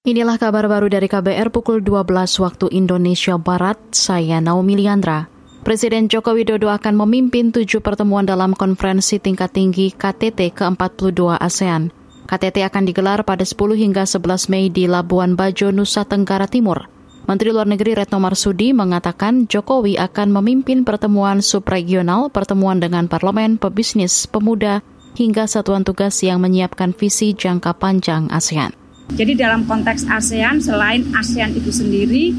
Inilah kabar baru dari KBR pukul 12 waktu Indonesia Barat, saya Naomi Liandra. Presiden Joko Widodo akan memimpin tujuh pertemuan dalam konferensi tingkat tinggi KTT ke-42 ASEAN. KTT akan digelar pada 10 hingga 11 Mei di Labuan Bajo, Nusa Tenggara Timur. Menteri Luar Negeri Retno Marsudi mengatakan Jokowi akan memimpin pertemuan subregional, pertemuan dengan parlemen, pebisnis, pemuda, hingga satuan tugas yang menyiapkan visi jangka panjang ASEAN. Jadi dalam konteks ASEAN, selain ASEAN itu sendiri,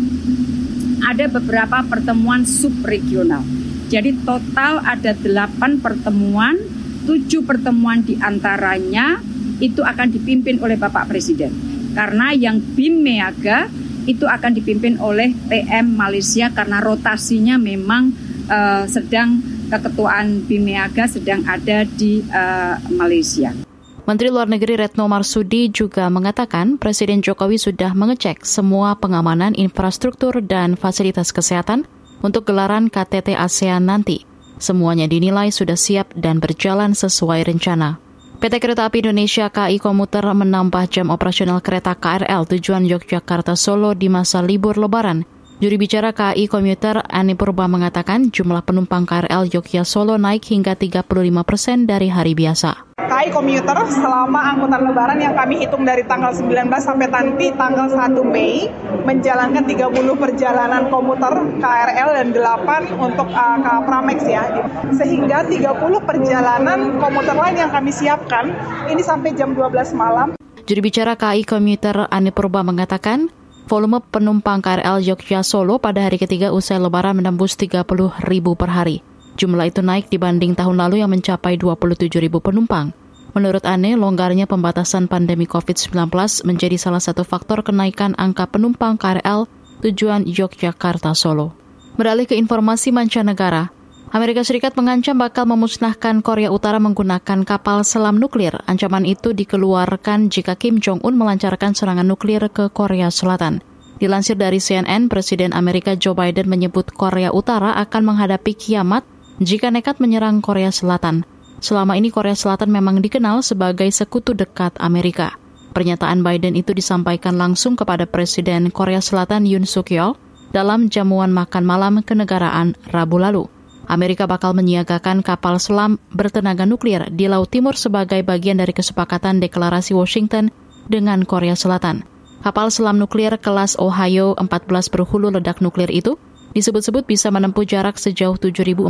ada beberapa pertemuan subregional. Jadi total ada delapan pertemuan, tujuh pertemuan di antaranya itu akan dipimpin oleh Bapak Presiden. Karena yang BIM Meaga itu akan dipimpin oleh PM Malaysia karena rotasinya memang uh, sedang keketuaan BIM Meaga sedang ada di uh, Malaysia. Menteri Luar Negeri Retno Marsudi juga mengatakan Presiden Jokowi sudah mengecek semua pengamanan infrastruktur dan fasilitas kesehatan untuk gelaran KTT ASEAN nanti. Semuanya dinilai sudah siap dan berjalan sesuai rencana. PT Kereta Api Indonesia KAI Komuter menambah jam operasional kereta KRL tujuan Yogyakarta Solo di masa libur Lebaran. Juri bicara KAI Komuter Ani Purba mengatakan jumlah penumpang KRL Yogyakarta Solo naik hingga 35 persen dari hari biasa. KAI komuter selama angkutan lebaran yang kami hitung dari tanggal 19 sampai nanti tanggal 1 Mei menjalankan 30 perjalanan komuter KRL dan 8 untuk uh, Pramex ya. Sehingga 30 perjalanan komuter lain yang kami siapkan ini sampai jam 12 malam. Juru bicara KAI Komuter Ani Purba mengatakan, volume penumpang KRL Jogja Solo pada hari ketiga usai lebaran menembus 30 ribu per hari. Jumlah itu naik dibanding tahun lalu yang mencapai 27 ribu penumpang. Menurut Ane, longgarnya pembatasan pandemi COVID-19 menjadi salah satu faktor kenaikan angka penumpang KRL tujuan Yogyakarta Solo. Beralih ke informasi mancanegara, Amerika Serikat mengancam bakal memusnahkan Korea Utara menggunakan kapal selam nuklir. Ancaman itu dikeluarkan jika Kim Jong-un melancarkan serangan nuklir ke Korea Selatan. Dilansir dari CNN, Presiden Amerika Joe Biden menyebut Korea Utara akan menghadapi kiamat jika nekat menyerang Korea Selatan. Selama ini Korea Selatan memang dikenal sebagai sekutu dekat Amerika. Pernyataan Biden itu disampaikan langsung kepada Presiden Korea Selatan Yoon Suk Yeol dalam jamuan makan malam kenegaraan Rabu lalu. Amerika bakal menyiagakan kapal selam bertenaga nuklir di Laut Timur sebagai bagian dari kesepakatan deklarasi Washington dengan Korea Selatan. Kapal selam nuklir kelas Ohio 14 berhulu ledak nuklir itu disebut-sebut bisa menempuh jarak sejauh 7.400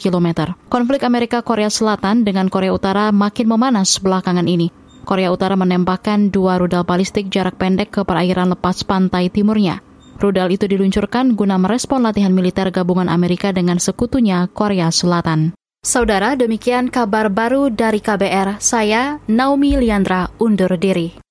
km. Konflik Amerika-Korea Selatan dengan Korea Utara makin memanas belakangan ini. Korea Utara menembakkan dua rudal balistik jarak pendek ke perairan lepas pantai timurnya. Rudal itu diluncurkan guna merespon latihan militer gabungan Amerika dengan sekutunya Korea Selatan. Saudara, demikian kabar baru dari KBR. Saya Naomi Liandra undur diri.